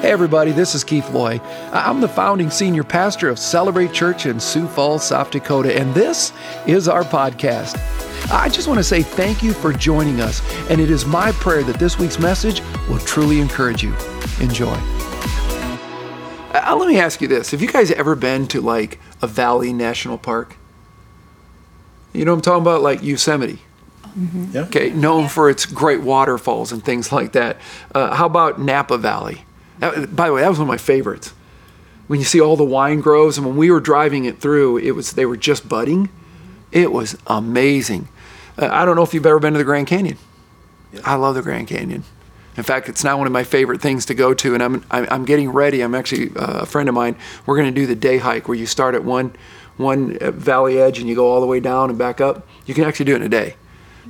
Hey, everybody, this is Keith Loy. I'm the founding senior pastor of Celebrate Church in Sioux Falls, South Dakota, and this is our podcast. I just want to say thank you for joining us, and it is my prayer that this week's message will truly encourage you. Enjoy. Uh, let me ask you this Have you guys ever been to like a Valley National Park? You know what I'm talking about? Like Yosemite. Mm-hmm. Yeah. Okay, known for its great waterfalls and things like that. Uh, how about Napa Valley? That, by the way, that was one of my favorites. When you see all the wine groves, and when we were driving it through, it was they were just budding. It was amazing. Uh, I don't know if you've ever been to the Grand Canyon. Yeah. I love the Grand Canyon. In fact, it's now one of my favorite things to go to, and I'm I'm getting ready. I'm actually uh, a friend of mine. We're going to do the day hike where you start at one one uh, valley edge and you go all the way down and back up. You can actually do it in a day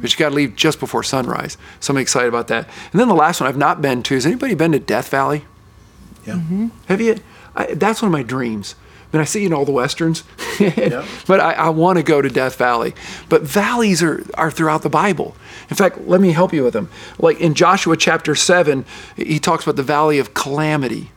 but you got to leave just before sunrise. So I'm excited about that. And then the last one I've not been to is anybody been to Death Valley? Yeah. Mm-hmm. Have you? I, that's one of my dreams. I mean, I see you in all the westerns, yeah. but I, I want to go to Death Valley. But valleys are, are throughout the Bible. In fact, let me help you with them. Like in Joshua chapter 7, he talks about the valley of calamity.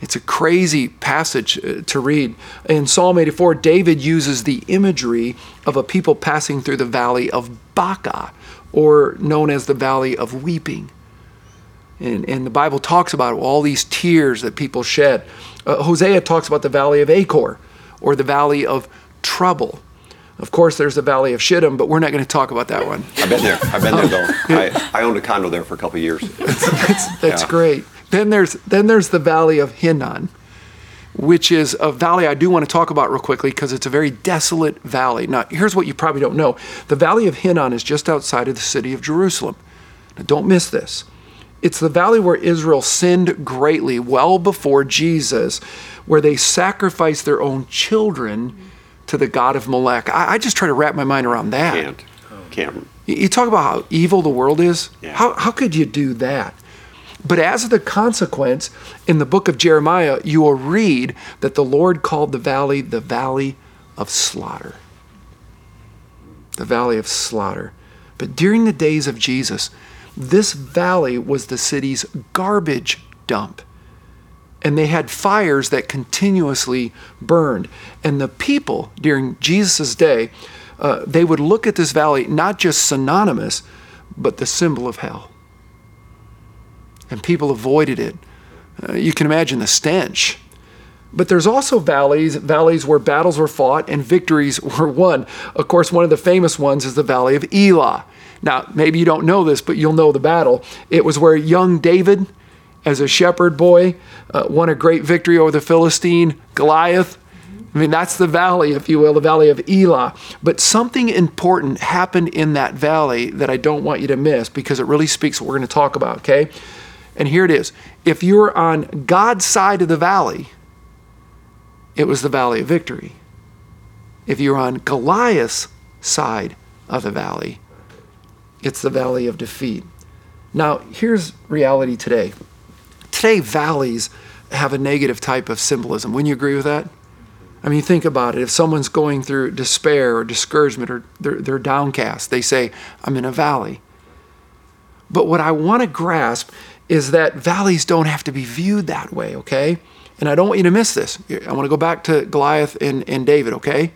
It's a crazy passage uh, to read. In Psalm 84, David uses the imagery of a people passing through the valley of Baca, or known as the valley of weeping. And, and the Bible talks about all these tears that people shed. Uh, Hosea talks about the valley of Achor, or the valley of trouble. Of course, there's the Valley of Shittim, but we're not going to talk about that one. I've been there. I've been there, though. I, I owned a condo there for a couple years. that's, that's yeah. great. Then there's then there's the Valley of Hinnom, which is a valley I do want to talk about real quickly because it's a very desolate valley. Now, here's what you probably don't know: the Valley of Hinnom is just outside of the city of Jerusalem. Now, don't miss this. It's the valley where Israel sinned greatly well before Jesus, where they sacrificed their own children to the god of Molech. I, I just try to wrap my mind around that. Can't. Can't. You talk about how evil the world is. Yeah. How, how could you do that? But as the consequence, in the book of Jeremiah, you will read that the Lord called the valley the valley of slaughter. The valley of slaughter. But during the days of Jesus, this valley was the city's garbage dump. And they had fires that continuously burned. And the people during Jesus' day, uh, they would look at this valley not just synonymous, but the symbol of hell and people avoided it. Uh, you can imagine the stench. But there's also valleys, valleys where battles were fought and victories were won. Of course, one of the famous ones is the Valley of Elah. Now, maybe you don't know this, but you'll know the battle. It was where young David, as a shepherd boy, uh, won a great victory over the Philistine Goliath. I mean, that's the valley, if you will, the valley of Elah. But something important happened in that valley that I don't want you to miss because it really speaks what we're going to talk about, okay? And here it is if you're on God's side of the valley, it was the valley of victory. If you're on Goliath's side of the valley, it's the valley of defeat. Now, here's reality today. Today, valleys have a negative type of symbolism. Wouldn't you agree with that? I mean, think about it. If someone's going through despair or discouragement or they're, they're downcast, they say, I'm in a valley. But what I want to grasp is that valleys don't have to be viewed that way, okay? And I don't want you to miss this. I want to go back to Goliath and, and David, okay?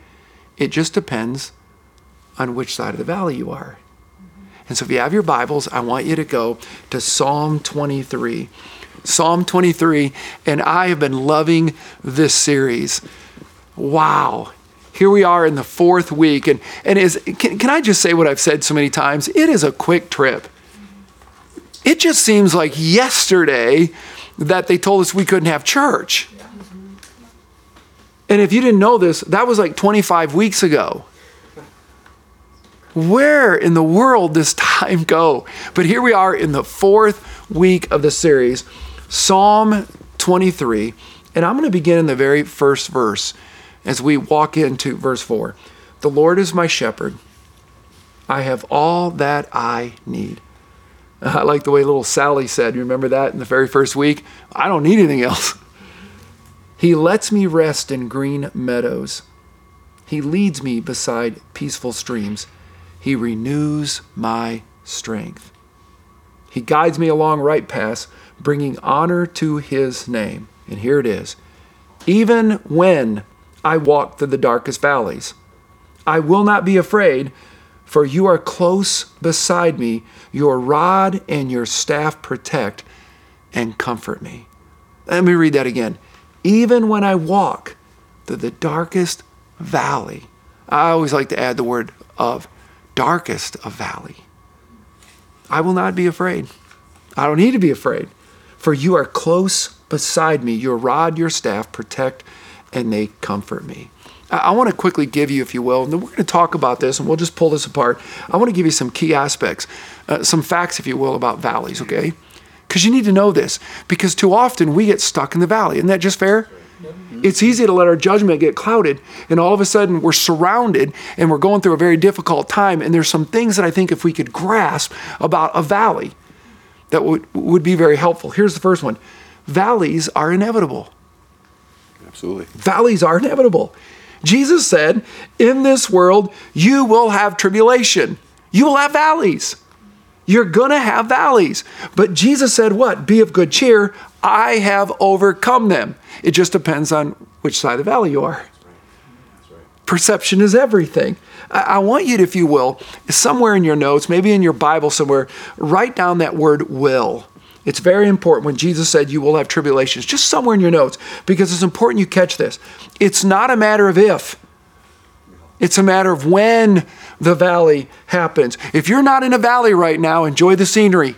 It just depends on which side of the valley you are. And so if you have your Bibles, I want you to go to Psalm 23. Psalm 23, and I have been loving this series. Wow. Here we are in the fourth week. And, and is, can, can I just say what I've said so many times? It is a quick trip. It just seems like yesterday that they told us we couldn't have church. And if you didn't know this, that was like 25 weeks ago. Where in the world does time go? But here we are in the fourth week of the series, Psalm 23. And I'm going to begin in the very first verse as we walk into verse 4. The Lord is my shepherd. I have all that I need. I like the way little Sally said, you remember that in the very first week? I don't need anything else. He lets me rest in green meadows. He leads me beside peaceful streams. He renews my strength. He guides me along right paths bringing honor to his name. And here it is Even when I walk through the darkest valleys, I will not be afraid, for you are close beside me. Your rod and your staff protect and comfort me. Let me read that again. Even when I walk through the darkest valley, I always like to add the word of darkest of valley. I will not be afraid. I don't need to be afraid, for you are close beside me. Your rod, your staff protect and they comfort me. I, want to quickly give you, if you will, and then we're going to talk about this and we'll just pull this apart. I want to give you some key aspects, uh, some facts, if you will, about valleys, okay? Because you need to know this, because too often we get stuck in the valley. Isn't that just fair? It's easy to let our judgment get clouded, and all of a sudden we're surrounded and we're going through a very difficult time. And there's some things that I think if we could grasp about a valley that would, would be very helpful. Here's the first one valleys are inevitable. Absolutely. Valleys are inevitable. Jesus said, In this world, you will have tribulation, you will have valleys. You're going to have valleys. But Jesus said, What? Be of good cheer. I have overcome them. It just depends on which side of the valley you are. Perception is everything. I want you to, if you will, somewhere in your notes, maybe in your Bible somewhere, write down that word will. It's very important when Jesus said you will have tribulations, just somewhere in your notes, because it's important you catch this. It's not a matter of if, it's a matter of when the valley happens. If you're not in a valley right now, enjoy the scenery.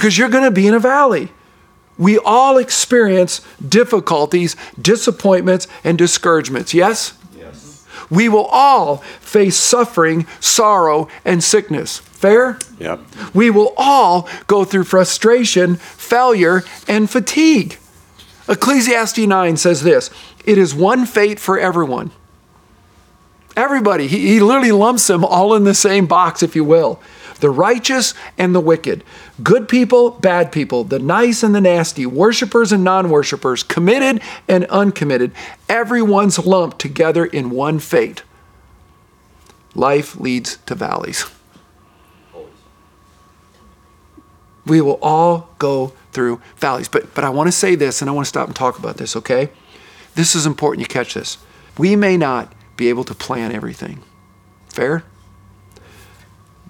Because you're going to be in a valley. We all experience difficulties, disappointments, and discouragements. Yes? Yes. We will all face suffering, sorrow, and sickness. Fair? Yep. We will all go through frustration, failure, and fatigue. Ecclesiastes 9 says this It is one fate for everyone. Everybody, he, he literally lumps them all in the same box, if you will. The righteous and the wicked, good people, bad people, the nice and the nasty, worshipers and non worshipers, committed and uncommitted, everyone's lumped together in one fate. Life leads to valleys. We will all go through valleys. But, but I want to say this, and I want to stop and talk about this, okay? This is important you catch this. We may not be able to plan everything. Fair?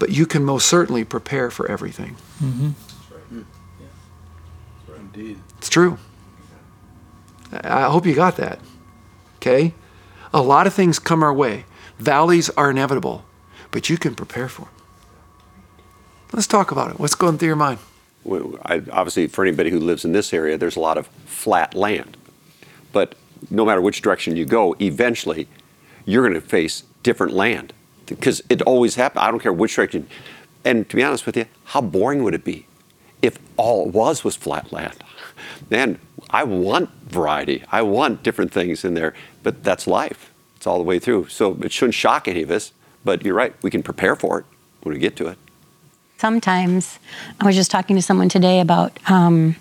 But you can most certainly prepare for everything. Mm-hmm. Indeed. It's true. I hope you got that. Okay? A lot of things come our way. Valleys are inevitable, but you can prepare for them. Let's talk about it. What's going through your mind? Well, I, obviously, for anybody who lives in this area, there's a lot of flat land. But no matter which direction you go, eventually you're going to face different land because it always happens. I don't care which direction. And to be honest with you, how boring would it be if all it was was flat land? Man, I want variety. I want different things in there, but that's life. It's all the way through. So it shouldn't shock any of us. But you're right. We can prepare for it when we get to it. Sometimes, I was just talking to someone today about um,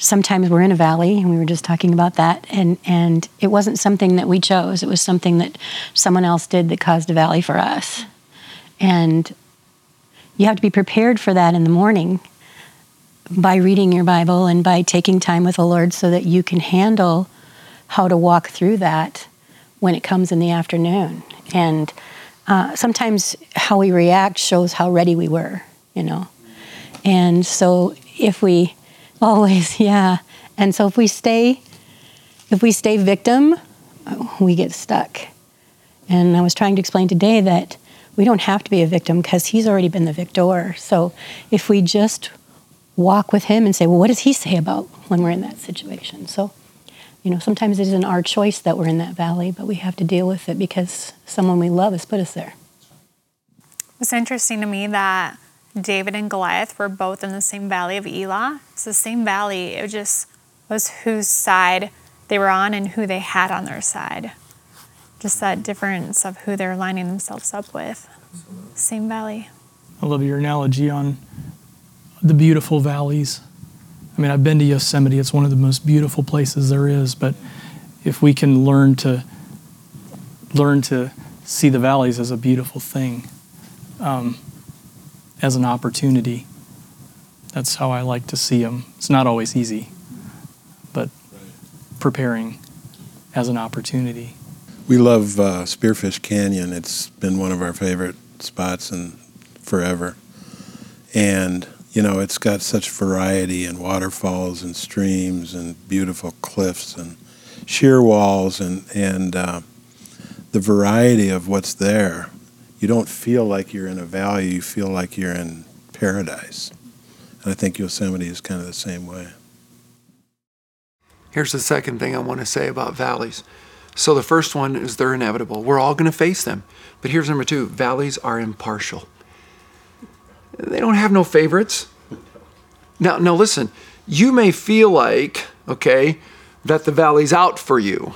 sometimes we're in a valley, and we were just talking about that, and, and it wasn't something that we chose, it was something that someone else did that caused a valley for us. And you have to be prepared for that in the morning by reading your Bible and by taking time with the Lord so that you can handle how to walk through that when it comes in the afternoon. And uh, sometimes how we react shows how ready we were you know. And so if we always, yeah. And so if we stay, if we stay victim, uh, we get stuck. And I was trying to explain today that we don't have to be a victim because he's already been the victor. So if we just walk with him and say, well, what does he say about when we're in that situation? So, you know, sometimes it isn't our choice that we're in that valley, but we have to deal with it because someone we love has put us there. It's interesting to me that David and Goliath were both in the same valley of Elah. It's the same valley. It just was whose side they were on and who they had on their side. Just that difference of who they're lining themselves up with. Same valley. I love your analogy on the beautiful valleys. I mean, I've been to Yosemite. It's one of the most beautiful places there is. But if we can learn to learn to see the valleys as a beautiful thing, um, as an opportunity That's how I like to see them. It's not always easy, but preparing as an opportunity. We love uh, Spearfish Canyon. It's been one of our favorite spots in forever. And, you know, it's got such variety and waterfalls and streams and beautiful cliffs and sheer walls and, and uh, the variety of what's there. You don't feel like you're in a valley, you feel like you're in paradise. And I think Yosemite is kind of the same way. Here's the second thing I want to say about valleys. So the first one is they're inevitable. We're all going to face them. But here's number two valleys are impartial. They don't have no favorites. Now, now listen, you may feel like, okay, that the valley's out for you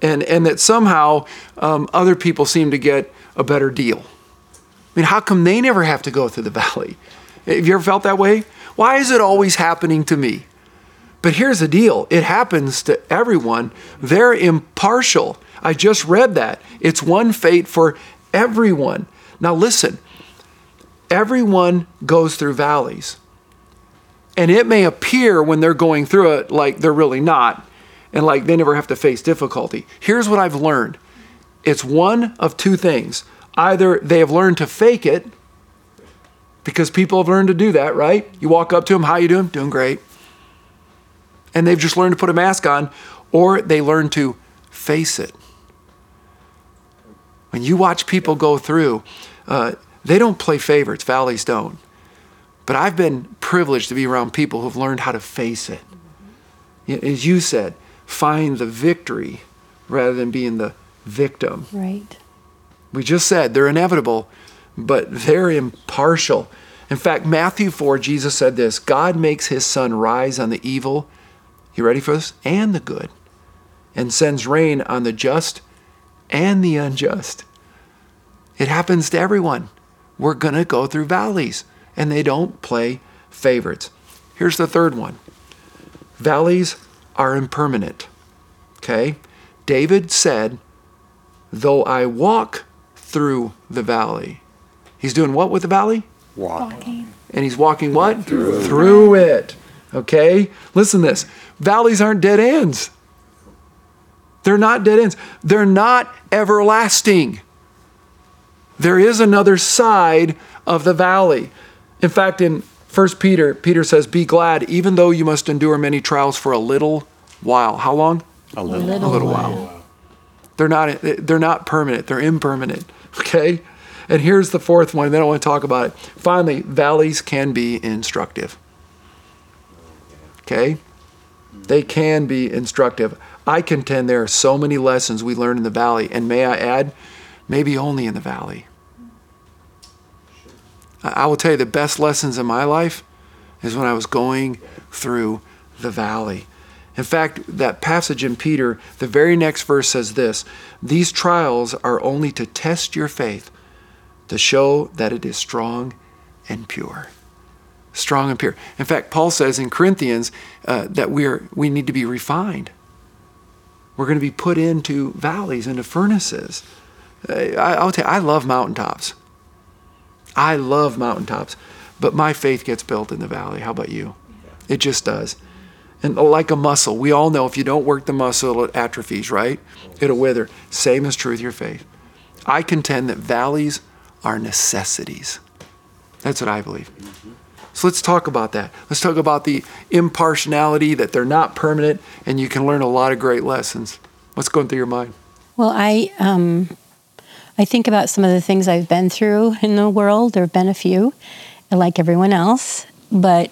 and, and that somehow um, other people seem to get a better deal. I mean, how come they never have to go through the valley? Have you ever felt that way? Why is it always happening to me? But here's the deal it happens to everyone. They're impartial. I just read that. It's one fate for everyone. Now, listen everyone goes through valleys. And it may appear when they're going through it like they're really not, and like they never have to face difficulty. Here's what I've learned it's one of two things. Either they have learned to fake it, because people have learned to do that, right? You walk up to them, how you doing? Doing great and they've just learned to put a mask on, or they learn to face it. When you watch people go through, uh, they don't play favorites, valleys don't. But I've been privileged to be around people who've learned how to face it. As you said, find the victory rather than being the victim. Right. We just said they're inevitable, but they're impartial. In fact, Matthew 4, Jesus said this God makes his sun rise on the evil you ready for this? And the good. And sends rain on the just and the unjust. It happens to everyone. We're going to go through valleys, and they don't play favorites. Here's the third one valleys are impermanent. Okay? David said, Though I walk through the valley. He's doing what with the valley? Walking. And he's walking what? Through, through it. Okay? Listen to this. Valleys aren't dead ends. They're not dead ends. They're not everlasting. There is another side of the valley. In fact, in 1 Peter, Peter says, Be glad, even though you must endure many trials for a little while. How long? A little, a little, a little while. while. They're not, they're not permanent, they're impermanent. Okay? And here's the fourth one, then I want to talk about it. Finally, valleys can be instructive. Okay? They can be instructive. I contend there are so many lessons we learn in the valley, and may I add, maybe only in the valley. I will tell you the best lessons in my life is when I was going through the valley. In fact, that passage in Peter, the very next verse says this These trials are only to test your faith, to show that it is strong and pure strong and pure. In fact, Paul says in Corinthians uh, that we're, we need to be refined. We're going to be put into valleys, into furnaces. Uh, I, will tell you, I love mountaintops. I love mountaintops, but my faith gets built in the valley. How about you? It just does. And like a muscle, we all know if you don't work the muscle, it atrophies, right? It'll wither. Same is true with your faith. I contend that valleys are necessities. That's what I believe. So let's talk about that. Let's talk about the impartiality, that they're not permanent, and you can learn a lot of great lessons. What's going through your mind? Well, I um, I think about some of the things I've been through in the world. There have been a few, like everyone else, but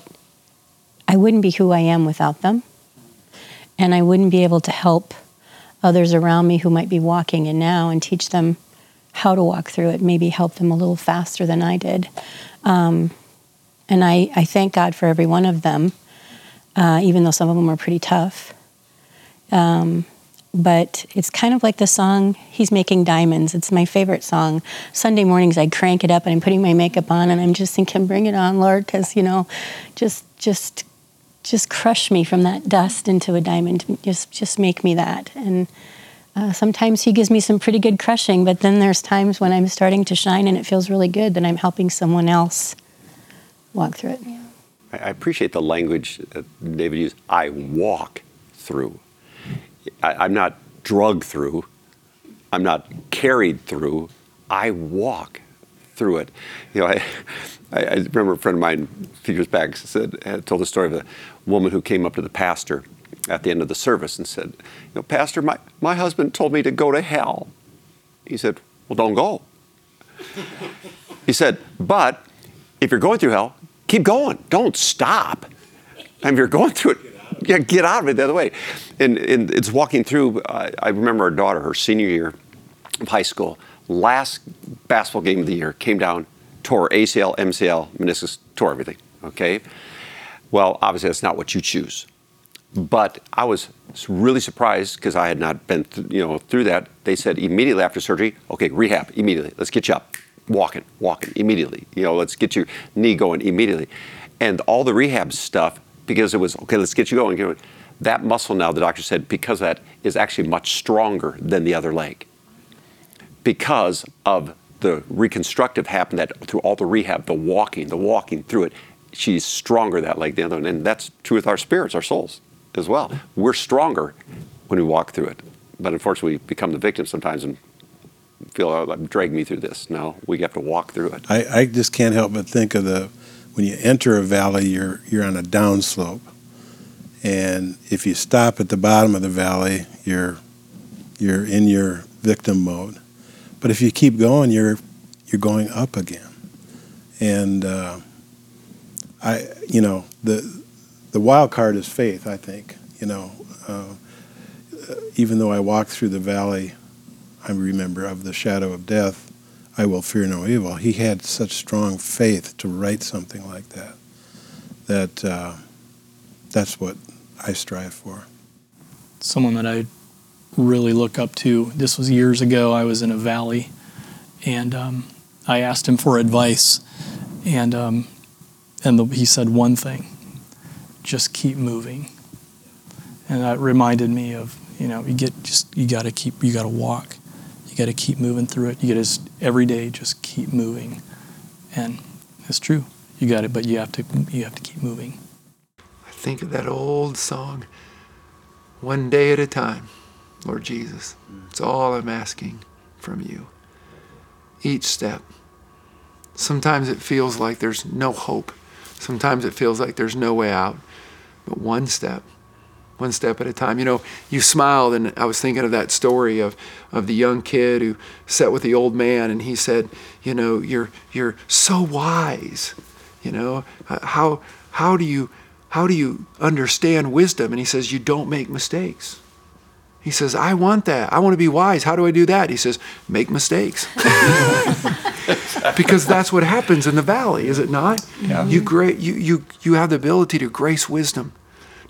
I wouldn't be who I am without them, and I wouldn't be able to help others around me who might be walking in now and teach them how to walk through it. Maybe help them a little faster than I did. Um, and I, I thank God for every one of them, uh, even though some of them were pretty tough. Um, but it's kind of like the song He's Making Diamonds. It's my favorite song. Sunday mornings I crank it up and I'm putting my makeup on and I'm just thinking, bring it on, Lord, because, you know, just, just, just crush me from that dust into a diamond. Just, just make me that. And uh, sometimes He gives me some pretty good crushing, but then there's times when I'm starting to shine and it feels really good that I'm helping someone else walk through it. Yeah. I appreciate the language that David used. I walk through. I, I'm not drugged through. I'm not carried through. I walk through it. You know, I, I, I remember a friend of mine a few years back said told the story of a woman who came up to the pastor at the end of the service and said, "You know, Pastor, my, my husband told me to go to hell." He said, "Well, don't go." He said, "But if you're going through hell, keep going. Don't stop. And if you're going through it, yeah, get out of it the other way." And, and it's walking through. Uh, I remember our daughter, her senior year of high school, last basketball game of the year, came down, tore ACL, MCL, meniscus, tore everything. Okay. Well, obviously that's not what you choose. But I was really surprised because I had not been, th- you know, through that. They said immediately after surgery, okay, rehab immediately. Let's get you up, walking, walking immediately. You know, let's get your knee going immediately, and all the rehab stuff because it was okay. Let's get you going. That muscle now, the doctor said, because that is actually much stronger than the other leg because of the reconstructive happened that through all the rehab, the walking, the walking through it, she's stronger that leg than the other one. And that's true with our spirits, our souls as well. We're stronger when we walk through it. But unfortunately, we become the victim sometimes and feel, oh, drag me through this. No, we have to walk through it. I, I just can't help but think of the when you enter a valley, you're you're on a downslope, and if you stop at the bottom of the valley, you're you're in your victim mode. But if you keep going, you're you're going up again, and uh, I you know the the wild card is faith. I think you know. Uh, even though I walk through the valley, I remember of the shadow of death, I will fear no evil. He had such strong faith to write something like that. That uh, that's what I strive for. Someone that I really look up to. This was years ago. I was in a valley, and um, I asked him for advice, and um, and the, he said one thing: just keep moving. And that reminded me of you know you get just you got to keep you got to walk, you got to keep moving through it. You got to every day just keep moving, and it's true. You got it, but you have to you have to keep moving. I think of that old song, one day at a time, Lord Jesus. It's all I'm asking from you. Each step. Sometimes it feels like there's no hope. Sometimes it feels like there's no way out. But one step, one step at a time. You know, you smiled, and I was thinking of that story of, of the young kid who sat with the old man, and he said, "You know, you're you're so wise. You know, how how do you how do you understand wisdom?" And he says, "You don't make mistakes." He says, "I want that. I want to be wise. How do I do that?" He says, "Make mistakes." because that's what happens in the valley, is it not? Yeah. You, gra- you, you, you have the ability to grace wisdom,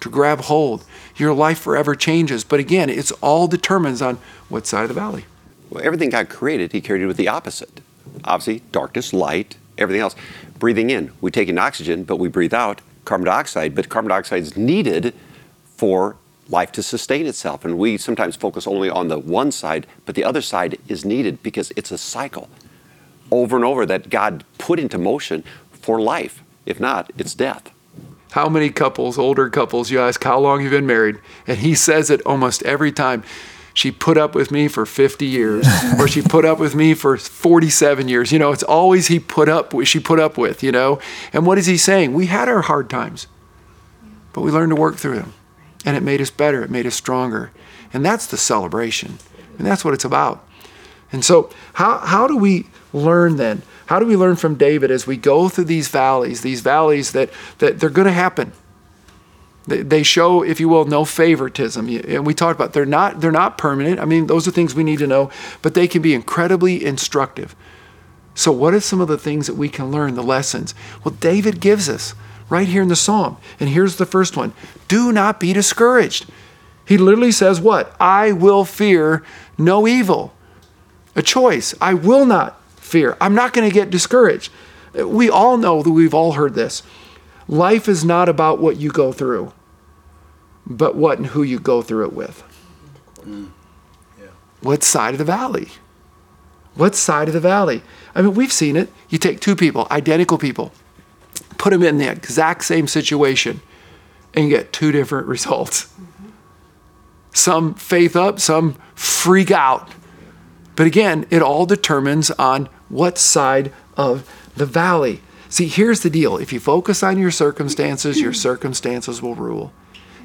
to grab hold. Your life forever changes. But again, it's all determines on what side of the valley. Well, everything God created, He created with the opposite. Obviously, darkness, light, everything else. Breathing in, we take in oxygen, but we breathe out carbon dioxide. But carbon dioxide is needed for life to sustain itself. And we sometimes focus only on the one side, but the other side is needed because it's a cycle over and over that God put into motion for life. If not, it's death. How many couples, older couples, you ask, how long you been married? And he says it almost every time. She put up with me for 50 years, or she put up with me for 47 years. You know, it's always he put up with, she put up with, you know. And what is he saying? We had our hard times, but we learned to work through them. And it made us better, it made us stronger. And that's the celebration. And that's what it's about. And so, how, how do we learn then? How do we learn from David as we go through these valleys, these valleys that, that they're going to happen? They, show, if you will, no favoritism. And we talked about they're not they're not permanent. I mean, those are things we need to know, but they can be incredibly instructive. So, what are some of the things that we can learn, the lessons? Well, David gives us right here in the psalm. And here's the first one Do not be discouraged. He literally says, What? I will fear no evil. A choice. I will not fear. I'm not going to get discouraged. We all know that we've all heard this. Life is not about what you go through, but what and who you go through it with. Mm, what side of the valley? What side of the valley? I mean, we've seen it. You take two people, identical people, put them in the exact same situation and get two different results. Some faith up, some freak out. But again, it all determines on what side of the valley. See, here's the deal if you focus on your circumstances, your circumstances will rule.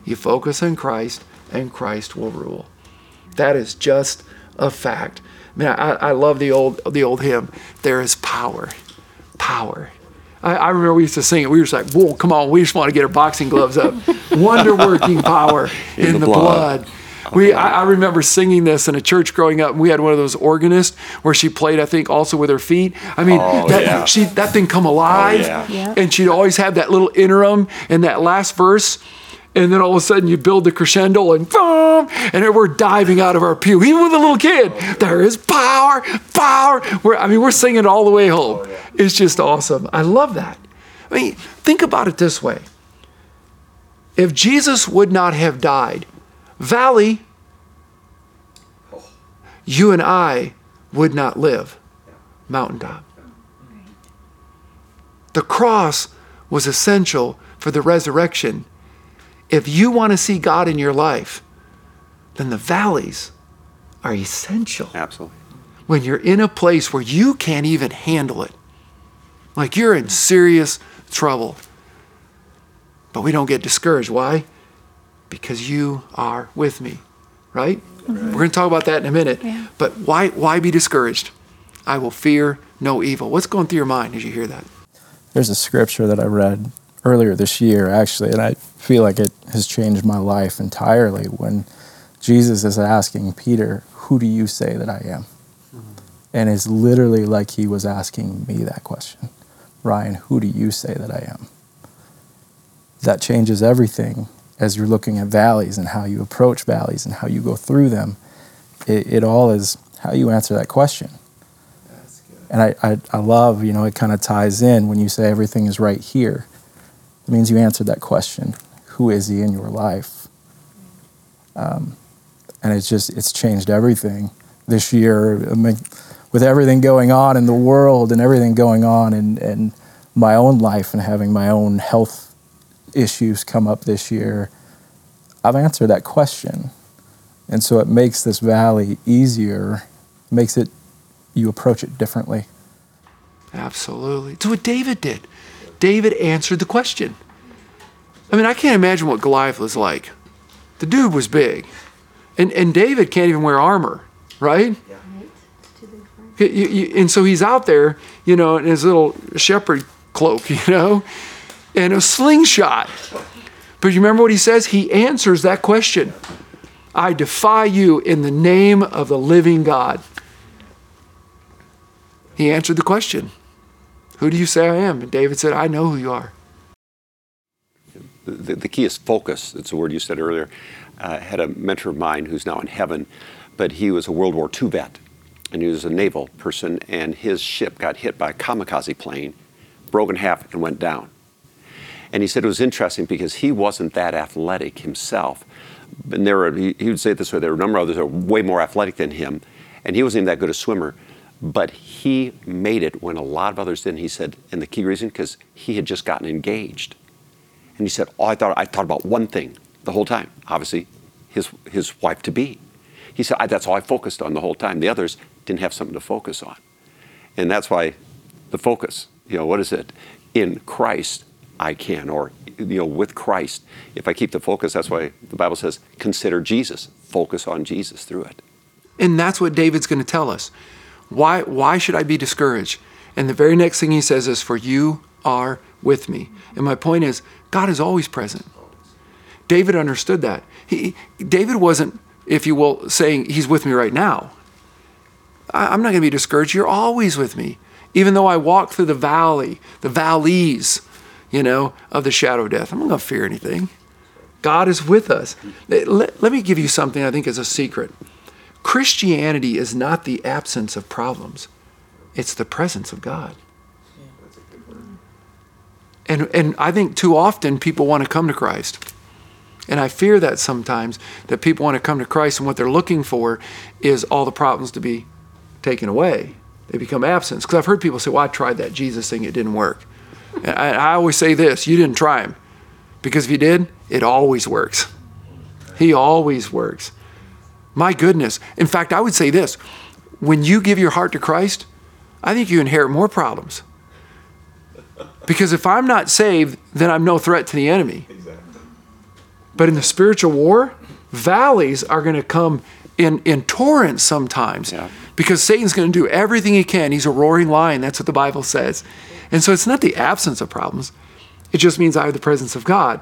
You focus on Christ, and Christ will rule. That is just a fact. I mean, I, I love the old the old hymn. There is power, power. I, I remember we used to sing it. We were just like, "Whoa, come on! We just want to get our boxing gloves up." Wonder working power in, the the, blood. blood. We, I, I remember singing this in a church growing up. And we had one of those organists where she played, I think, also with her feet. I mean, Oh, that yeah. she that thing come oh, alive, yeah. Yeah. and she'd always have that little interim in that last verse. And then all of a sudden, you build the crescendo, and boom, and we're diving out of our pew, even with a little kid. There is power, power. We're, I mean, we're singing it all the way home. Oh, it's just awesome. I love that. I mean, think about it this way: if Jesus would not have died, Valley, you and I would not live. Mountaintop. The cross was essential for the resurrection. If you want to see God in your life, then the valleys are essential. Absolutely. When you're in a place where you can't even handle it, like you're in serious trouble. But we don't get discouraged. Why? Because you are with me, right? We're going to talk about that in a minute. Yeah. But why, why be discouraged? I will fear no evil. What's going through your mind as you hear that? There's a scripture that I read earlier this year, actually, and I feel like it has changed my life entirely when Jesus is asking Peter, Who do you say that I am? Mm-hmm. And it's literally like he was asking me that question Ryan, who do you say that I am? That changes everything as you're looking at valleys and how you approach valleys and how you go through them. It, it all is how you answer that question. And I, I, I love, you know, it kind of ties in when you say everything is right here. Means you answered that question. Who is he in your life? Um, and it's just, it's changed everything this year. I mean, with everything going on in the world and everything going on in, in my own life and having my own health issues come up this year, I've answered that question. And so it makes this valley easier, makes it, you approach it differently. Absolutely. It's what David did. David answered the question. I mean, I can't imagine what Goliath was like. The dude was big. And, and David can't even wear armor, right? You- you- and so he's out there, you know, in his little shepherd cloak, you know, and a slingshot. But you remember what he says? He answers that question I defy you in the name of the living God. He answered the question Who do you say I am? And David said, I know who you are. the, the key is focus. It's a word you said earlier. I had a mentor of mine who's now in heaven, but he was a World War II vet, and he was a naval person, and his ship got hit by a kamikaze plane, broke in half, and went down. And he said it was interesting because he wasn't that athletic himself. And there were, he, he would say it this way, there were a number of others that were way more athletic than him, and he wasn't even that good a swimmer. But he made it when a lot of others didn't. He said, and the key reason, because he had just gotten engaged. And he said, "Oh, I thought I thought about one thing the whole time. Obviously, his his wife to be." He said, "That's all I focused on the whole time. The others didn't have something to focus on." And that's why the focus. You know, what is it? In Christ, I can, or you know, with Christ. If I keep the focus, that's why the Bible says, "Consider Jesus. Focus on Jesus through it." And that's what David's going to tell us. Why, why should I be discouraged? And the very next thing he says is, For you are with me. And my point is, God is always present. David understood that. He, David wasn't, if you will, saying, He's with me right now. I, I'm not going to be discouraged. You're always with me. Even though I walk through the valley, the valleys, you know, of the shadow of death, I'm not going to fear anything. God is with us. Let, let me give you something I think is a secret. Christianity is not the absence of problems, it's the presence of God. And, and I think too often people want to come to Christ. And I fear that sometimes that people want to come to Christ and what they're looking for is all the problems to be taken away. They become absence. Because I've heard people say, well, I tried that Jesus thing, it didn't work. I, I always say this you didn't try him. Because if you did, it always works. He always works. My goodness. In fact, I would say this when you give your heart to Christ, I think you inherit more problems. Because if I'm not saved, then I'm no threat to the enemy. But in the spiritual war, valleys are going to come in, in torrents sometimes. Yeah. Because Satan's going to do everything he can. He's a roaring lion. That's what the Bible says. And so it's not the absence of problems, it just means I have the presence of God.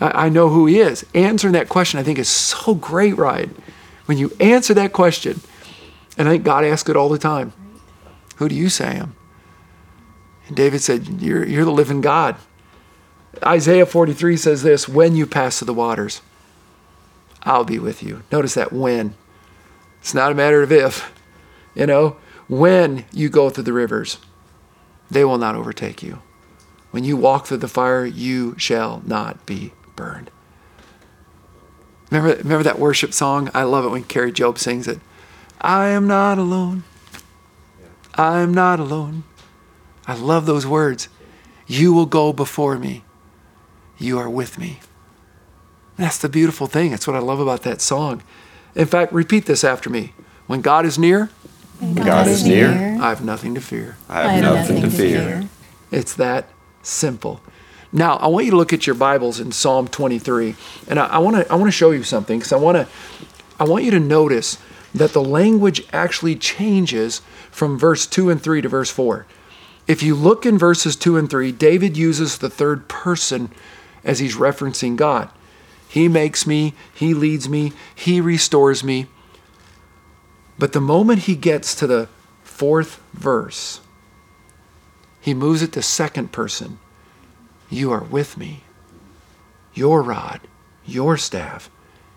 I, I know who he is. Answering that question, I think, is so great, Ryan. When you answer that question, and I think God asks it all the time Who do you say I am? And David said, You're, you're the living God. Isaiah 43 says this When you pass through the waters, I'll be with you. Notice that when. It's not a matter of if. You know, when you go through the rivers, they will not overtake you. When you walk through the fire, you shall not be burned. Remember, remember that worship song? I love it when Kari Jobe sings it. I am not alone. I am not alone. I love those words. You will go before me. You are with me. That's the beautiful thing. That's what I love about that song. In fact, repeat this after me. When God is near, God is near. I have nothing to fear. I have nothing to fear. It's that simple. Now, I want you to look at your Bibles in Psalm 23, and I want to I want to show you something because I want to I want you to notice that the language actually changes from verse 2 and 3 to verse 4. If you look in verses 2 and 3, David uses the third person as he's referencing God. He makes me, he leads me, he restores me. But the moment he gets to the fourth verse, he moves it to second person. You are with me. Your rod, your staff,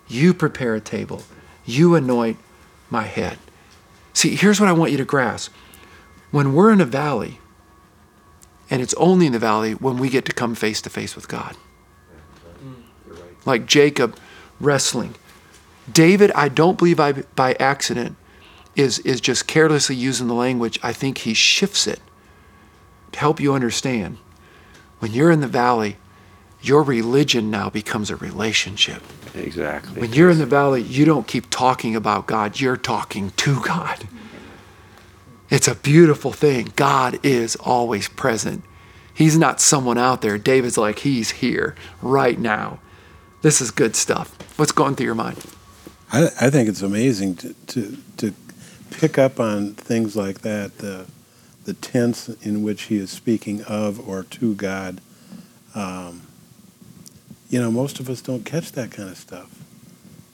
you prepare a table, you anoint my head. See, here's what I want you to grasp. When we're in a valley, and it's only in the valley when we get to come face to face with God. Like Jacob wrestling. David, I don't believe I, by accident, is, is just carelessly using the language. I think he shifts it to help you understand. When you're in the valley, your religion now becomes a relationship. Exactly. When you're in the valley, you don't keep talking about God, you're talking to God. It's a beautiful thing. God is always present. He's not someone out there. David's like, He's here right now. This is good stuff. What's going through your mind? I, I think it's amazing to, to, to pick up on things like that, the, the tense in which he is speaking of or to God. Um, you know, most of us don't catch that kind of stuff.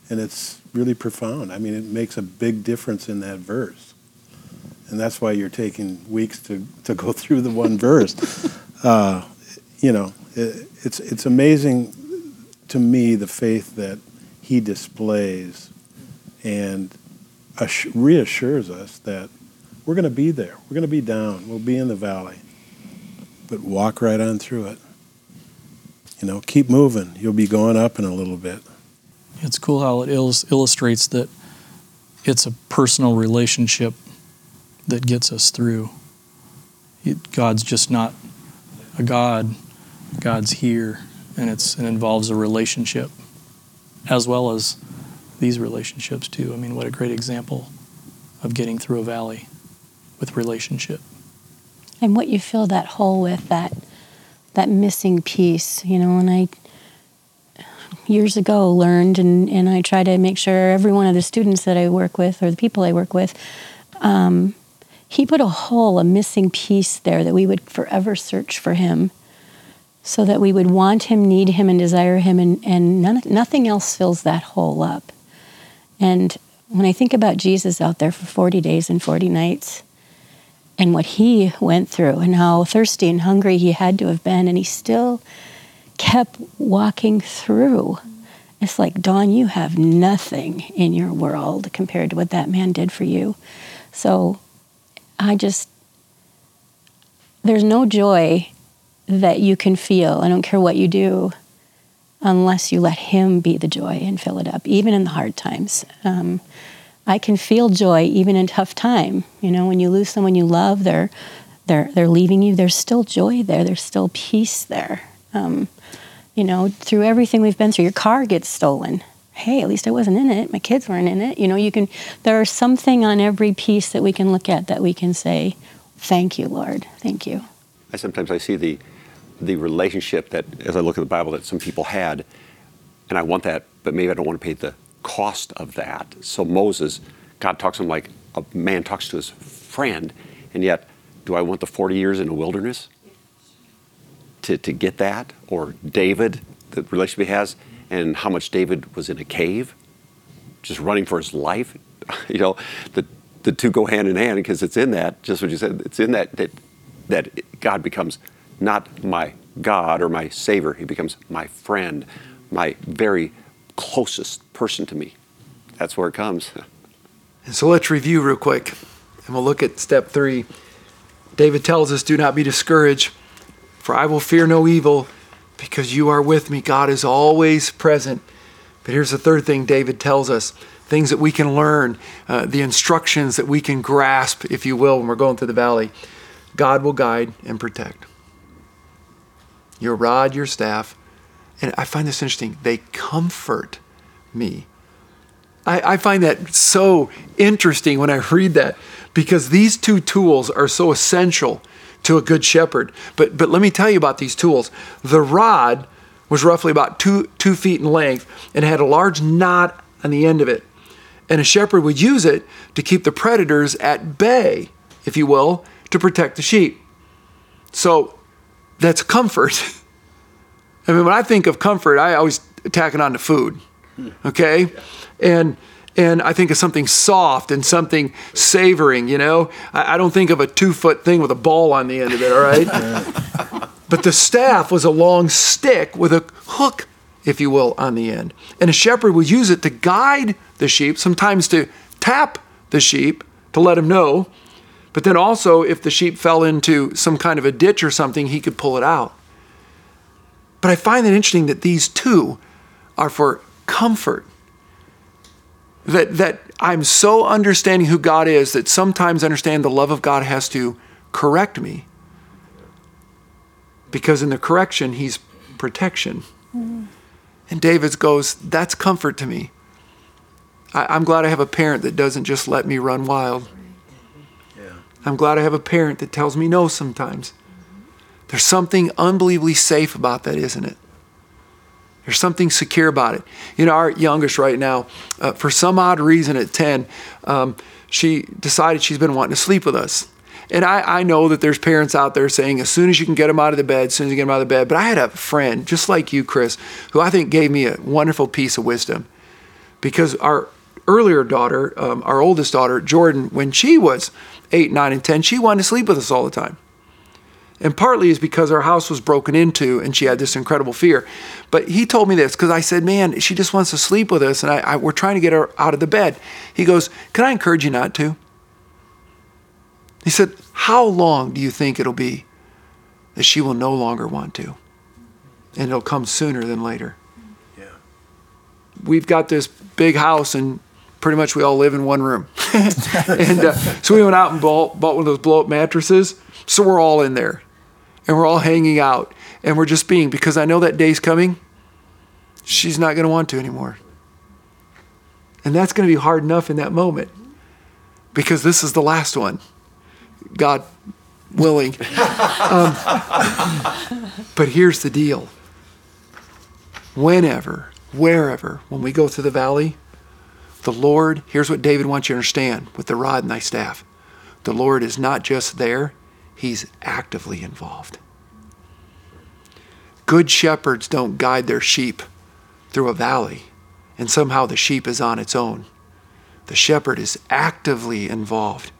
And it's really profound. I mean, it makes a big difference in that verse. And that's why you're taking weeks to, to go through the one verse. Uh, you know, it, it's, it's amazing to me the faith that he displays and assu- reassures us that we're going to be there. We're going to be down. We'll be in the valley. But walk right on through it. You know, keep moving. You'll be going up in a little bit. It's cool how it illus- illustrates that it's a personal relationship that gets us through. It, God's just not a God. God's here, and it's it involves a relationship, as well as these relationships too. I mean, what a great example of getting through a valley with relationship. and what you fill that hole with that that missing piece you know and i years ago learned and, and i try to make sure every one of the students that i work with or the people i work with um, he put a hole a missing piece there that we would forever search for him so that we would want him need him and desire him and, and none, nothing else fills that hole up and when i think about jesus out there for 40 days and 40 nights and what he went through and how thirsty and hungry he had to have been and he still kept walking through. It's like dawn you have nothing in your world compared to what that man did for you. So i just there's no joy that you can feel. I don't care what you do unless you let him be the joy and fill it up even in the hard times. Um, I can feel joy even in tough time. You know, when you lose someone you love, they're they're they're leaving you, there's still joy there. There's still peace there. Um, you know, through everything we've been through, your car gets stolen. Hey, at least I wasn't in it. My kids weren't in it. You know, you can. There's something on every piece that we can look at that we can say, "Thank you, Lord. Thank you." I sometimes I see the the relationship that, as I look at the Bible, that some people had, and I want that, but maybe I don't want to pay the cost of that. So Moses, God talks to him like a man talks to his friend, and yet, do I want the 40 years in the wilderness to, to get that? Or David, the relationship he has, and how much David was in a cave, just running for his life. you know, the the two go hand in hand because it's in that, just what you said, it's in that that that God becomes not my God or my Savior, He becomes my friend, my very closest person to me. That's where it comes. And so let's review real quick, and we'll look at step three. David tells us, Do not be discouraged, for I will fear no evil, because you are with me. God is always present. But here's the third thing David tells us things that we can learn, uh, the instructions that we can grasp, if you will, when we're going through the valley. God will guide and protect. Your rod, your staff, and I find this interesting, they comfort me. I, I find that so interesting when I read that because these two tools are so essential to a good shepherd. But but let me tell you about these tools. The rod was roughly about two two feet in length and had a large knot on the end of it. And a shepherd would use it to keep the predators at bay, if you will, to protect the sheep. So that's comfort. I mean, when I think of comfort, I always tack it on to food. Okay? And and I think of something soft and something savoring, you know? I, I don't think of a two foot thing with a ball on the end of it, all right? but the staff was a long stick with a hook, if you will, on the end. And a shepherd would use it to guide the sheep, sometimes to tap the sheep to let him know. But then also, if the sheep fell into some kind of a ditch or something, he could pull it out. But I find it interesting that these two are for comfort that that I'm so understanding who God is that sometimes I understand the love of God has to correct me. Because in the correction, he's protection. Mm-hmm. And David goes, That's comfort to me. I, am glad I have a parent that doesn't just let me run wild. Yeah. I'm glad I have a parent that tells me no sometimes. There's something unbelievably safe about that, isn't it? There's something secure about it. You know, our youngest right now, uh, for some odd reason at 10, um, she decided she's been wanting to sleep with us. And I, I know that there's parents out there saying, as soon as you can get them out of the bed, as soon as you get them out of the bed. But I had a friend, just like you, Chris, who I think gave me a wonderful piece of wisdom. Because our earlier daughter, um, our oldest daughter, Jordan, when she was eight, nine, and 10, she wanted to sleep with us all the time. And partly is because our house was broken into and she had this incredible fear. But he told me this because I said, Man, she just wants to sleep with us and I, I, we're trying to get her out of the bed. He goes, Can I encourage you not to? He said, How long do you think it'll be that she will no longer want to? And it'll come sooner than later. Yeah. We've got this big house and pretty much we all live in one room. and uh, so we went out and bought, bought one of those blow up mattresses. So we're all in there and we're all hanging out and we're just being because I know that day's coming. She's not going to want to anymore. And that's going to be hard enough in that moment because this is the last one. God willing. Um, but here's the deal whenever, wherever, when we go through the valley, the Lord, here's what David wants you to understand with the rod and thy staff. The Lord is not just there, He's actively involved. Good shepherds don't guide their sheep through a valley and somehow the sheep is on its own. The shepherd is actively involved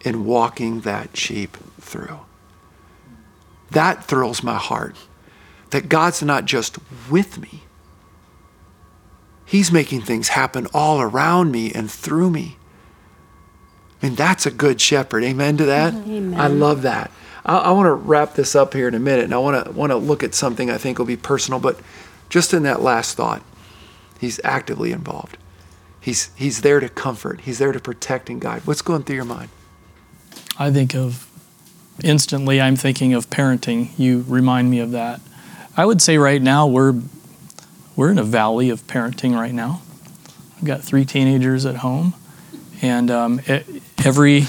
in walking that sheep through. That thrills my heart that God's not just with me, He's making things happen all around me and through me. I mean, that's a good shepherd. Amen to that? Amen. I love that. I, I want to wrap this up here in a minute, and I want to want to look at something I think will be personal, but just in that last thought, he's actively involved. He's he's there to comfort. He's there to protect and guide. What's going through your mind? I think of instantly I'm thinking of parenting. You remind me of that. I would say right now we're we're in a valley of parenting right now. I've got three teenagers at home, and um, e- every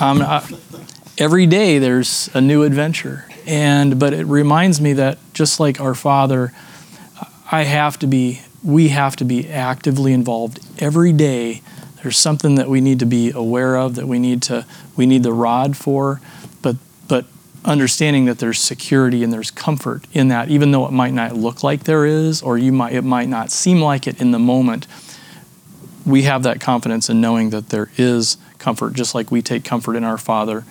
um, uh, every day there's a new adventure. And but it reminds me that just like our Father, I have to be. We have to be actively involved every day. There's something that we need to be aware of that we need to we need the rod for, but but understanding that there's security and there's comfort in that, even though it might not look like there is, or you might it might not seem like it in the moment. We have that confidence in knowing that there is comfort, just like we take comfort in our Father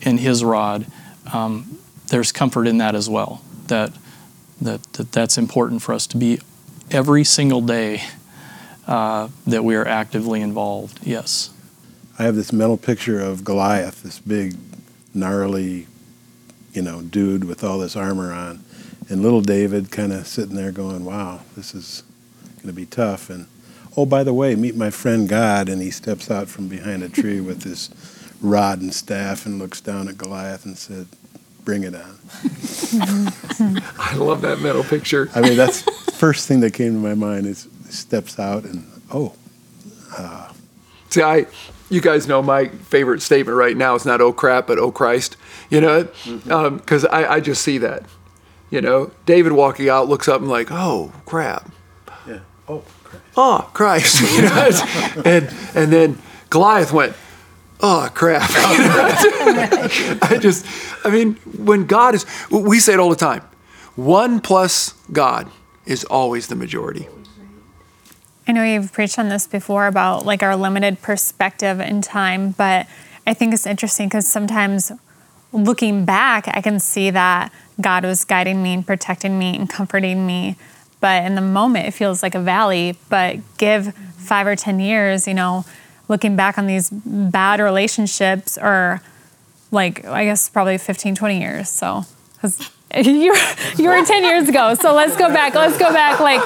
in His rod. Um, there's comfort in that as well. That that, that that's important for us to be every single day uh, that we are actively involved. Yes. I have this mental picture of Goliath, this big, gnarly, you know, dude with all this armor on, and little David kind of sitting there going, "Wow, this is going to be tough." And oh, by the way, meet my friend God, and he steps out from behind a tree with his rod and staff and looks down at Goliath and said, "Bring it on." I love that metal picture. I mean, that's the first thing that came to my mind is he steps out and oh, uh, See, I, you guys know my favorite statement right now is not "Oh crap," but "Oh Christ." You know, mm-hmm. um, because I, I just see that. You know, David walking out looks up and like, "Oh crap." yeah, oh. Oh Christ, you know, and and then Goliath went, oh crap. I just, I mean, when God is, we say it all the time, one plus God is always the majority. I know you've preached on this before about like our limited perspective in time, but I think it's interesting because sometimes looking back, I can see that God was guiding me and protecting me and comforting me. But in the moment, it feels like a valley. But give five or 10 years, you know, looking back on these bad relationships, or like, I guess probably 15, 20 years. So, because you, you were 10 years ago. So let's go back. Let's go back like,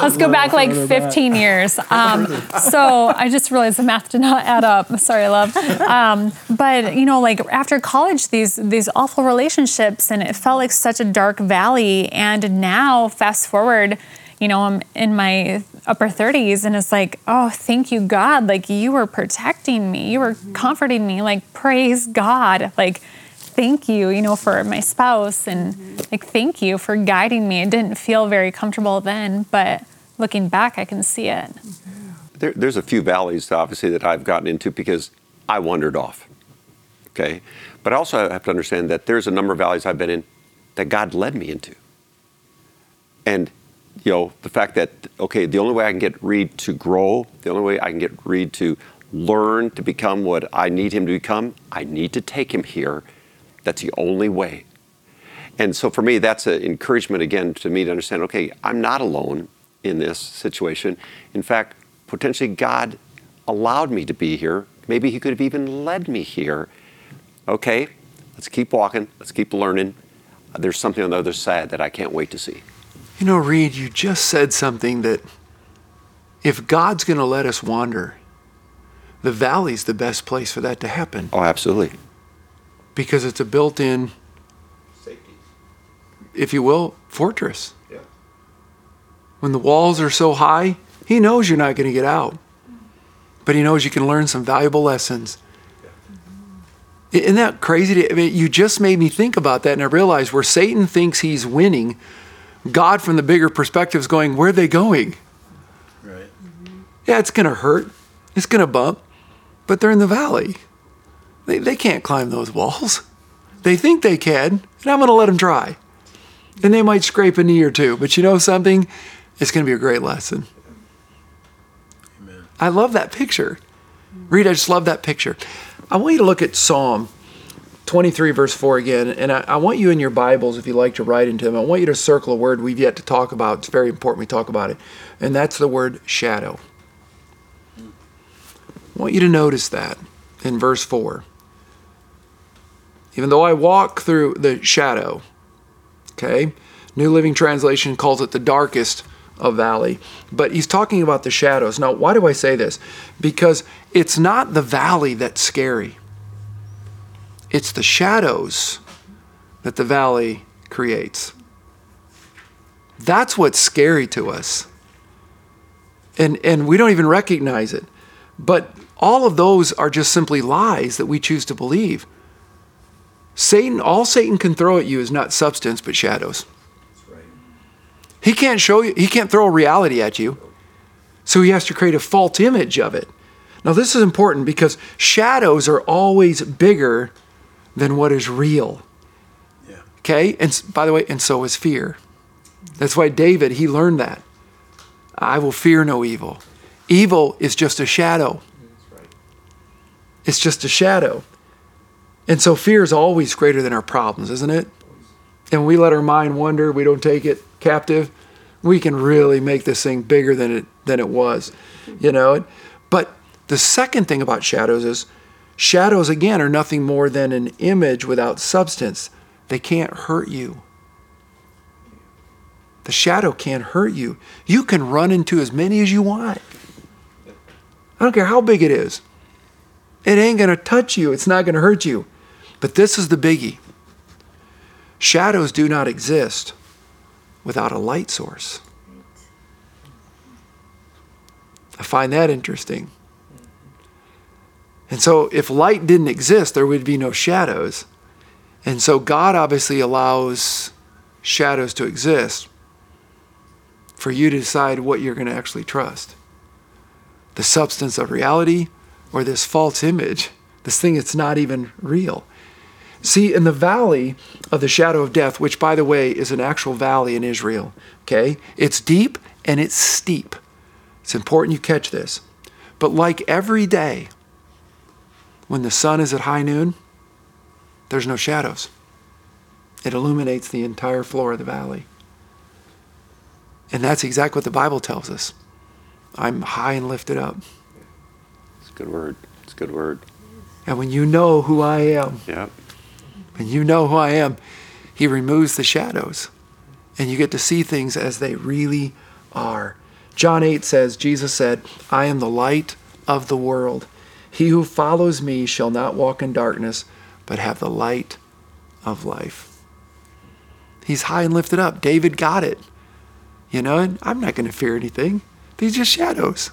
let's go back like 15 years. Um, so I just realized the math did not add up. Sorry, love. Um, but you know, like after college, these, these awful relationships and it felt like such a dark valley. And now fast forward, you know, I'm in my upper 30s and it's like, oh, thank you, God. Like you were protecting me. You were comforting me. Like, praise God. Like, thank you, you know, for my spouse and mm-hmm. like thank you for guiding me. It didn't feel very comfortable then, but looking back, I can see it. Mm-hmm. There, there's a few valleys, obviously, that I've gotten into because I wandered off. Okay? But I also have to understand that there's a number of valleys I've been in that God led me into. And, you know, the fact that, okay, the only way I can get Reed to grow, the only way I can get Reed to learn to become what I need him to become, I need to take him here. That's the only way. And so for me, that's an encouragement again to me to understand okay, I'm not alone in this situation. In fact, potentially God allowed me to be here. Maybe He could have even led me here. Okay, let's keep walking, let's keep learning. There's something on the other side that I can't wait to see. You know, Reed, you just said something that if God's going to let us wander, the valley's the best place for that to happen Oh, absolutely. Because it's a built in, Safety. if you will, fortress. Yeah. When the walls are so high, He knows you're not going to get out, but He knows you can learn some valuable lessons. I- Isn't that crazy? to- I mean, you just made me think about that, and I realized where Satan thinks he's winning, God, from the bigger perspective, is going, Where are they going? Right. Yeah, it's going to hurt. It's going to bump, but they're in the valley. They, they can't climb those walls. They think they can, and I'm going to let them try. And they might scrape a knee or two, but you know something? It's going to be a great lesson. Amen. I love that picture. Reed, I just love that picture. I want you to look at Psalm 23, verse 4 again, and I, I want you in your Bibles, if you like to write into them, I want you to circle a word we've yet to talk about. It's very important we talk about it, and that's the word shadow. I want you to notice that in verse 4. Even though I walk through the shadow, okay? New Living Translation calls it the darkest of valley, but he's talking about the shadows. Now, why do I say this? Because it's not the valley that's scary. it's the shadows that the valley creates. That's what's scary to us. And, and we don't even recognize it. But all of those are just simply lies that we choose to believe. Satan, all Satan can throw at you is not substance, but shadows. He can't show you, he can't throw a reality at you. So he has to create a false image of it. Now, this is important because shadows are always bigger than what is real. Yeah. Okay? And by the way, and so is fear. That's why David, he learned that. I will fear no evil. Evil is just a shadow. It's just a shadow. And so fear is always greater than our problems, isn't it? And we let our mind wander, we don't take it captive, we can really make this thing bigger than it than it was. You know? But the second thing about shadows is shadows again are nothing more than an image without substance. They can't hurt you. The shadow can't hurt you. You can run into as many as you want. I don't care how big it is. It ain't going to touch you, it's not going to hurt you. But this is the biggie shadows do not exist without a light source. I find that interesting. And so, if light didn't exist, there would be no shadows. And so, God obviously allows shadows to exist for you to decide what you're going to actually trust the substance of reality or this false image, this thing that's not even real. See, in the valley of the shadow of death, which by the way is an actual valley in Israel, okay, it's deep and it's steep. It's important you catch this. But like every day, when the sun is at high noon, there's no shadows. It illuminates the entire floor of the valley. And that's exactly what the Bible tells us. I'm high and lifted up. It's a good word. It's a good word. And when you know who I am, Yeah. When you know who I am, He removes the shadows. And you get to see things as they really are. John 8 says, Jesus said, I am the light of the world. He who follows me shall not walk in darkness, but have the light of life. He's high and lifted up. David got it. You know, and I'm not going to fear anything. These are just shadows.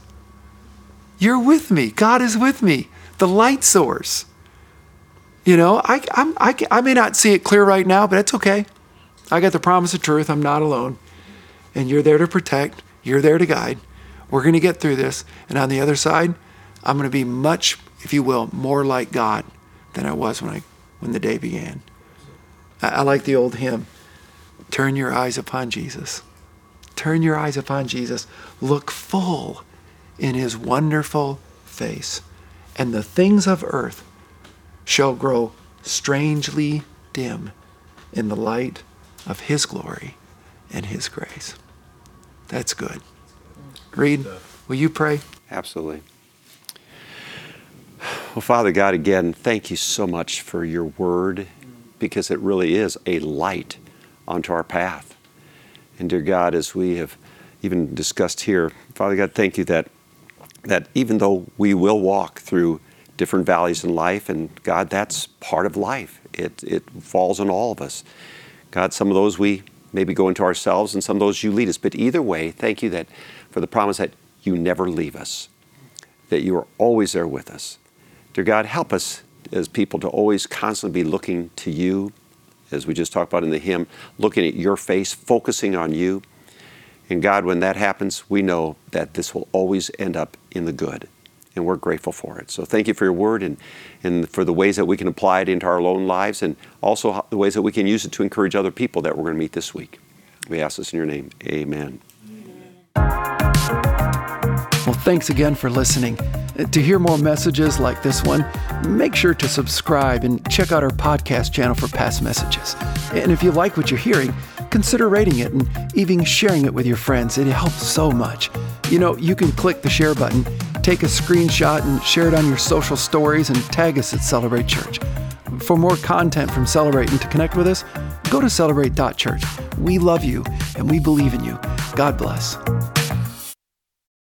You're with me. God is with me. The light source. You know, I, I'm, I, I may not see it clear right now, but it's okay. I got the promise of truth. I'm not alone. And you're there to protect, you're there to guide. We're going to get through this. And on the other side, I'm going to be much, if you will, more like God than I was when, I, when the day began. I, I like the old hymn Turn your eyes upon Jesus. Turn your eyes upon Jesus. Look full in his wonderful face, and the things of earth shall grow strangely dim in the light of his glory and his grace. That's good. Reed, will you pray? Absolutely. Well, Father God, again, thank you so much for your word because it really is a light onto our path. And dear God, as we have even discussed here, Father God, thank you that that even though we will walk through different valleys in life, and God, that's part of life. It it falls on all of us. God, some of those we maybe go into ourselves, and some of those you lead us. But either way, thank you that for the promise that you never leave us, that you are always there with us. Dear God, help us as people to always constantly be looking to you, as we just talked about in the hymn, looking at your face, focusing on you. And God, when that happens, we know that this will always end up in the good. And we're grateful for it. So thank you for your word and, and for the ways that we can apply it into our own lives and also the ways that we can use it to encourage other people that we're going to meet this week. We ask this in your name. Amen. Well, thanks again for listening. Uh, To hear more messages like this one, make sure to subscribe and check out our podcast channel for past messages. And if you like what you're hearing, consider rating it and even sharing it with your friends. It helps so much. You know, you can click the share button, take a screenshot, and share it on your social stories and tag us at Celebrate Church. For more content from Celebrate and to connect with us, go to celebrate.church. We love you and we believe in you. God bless.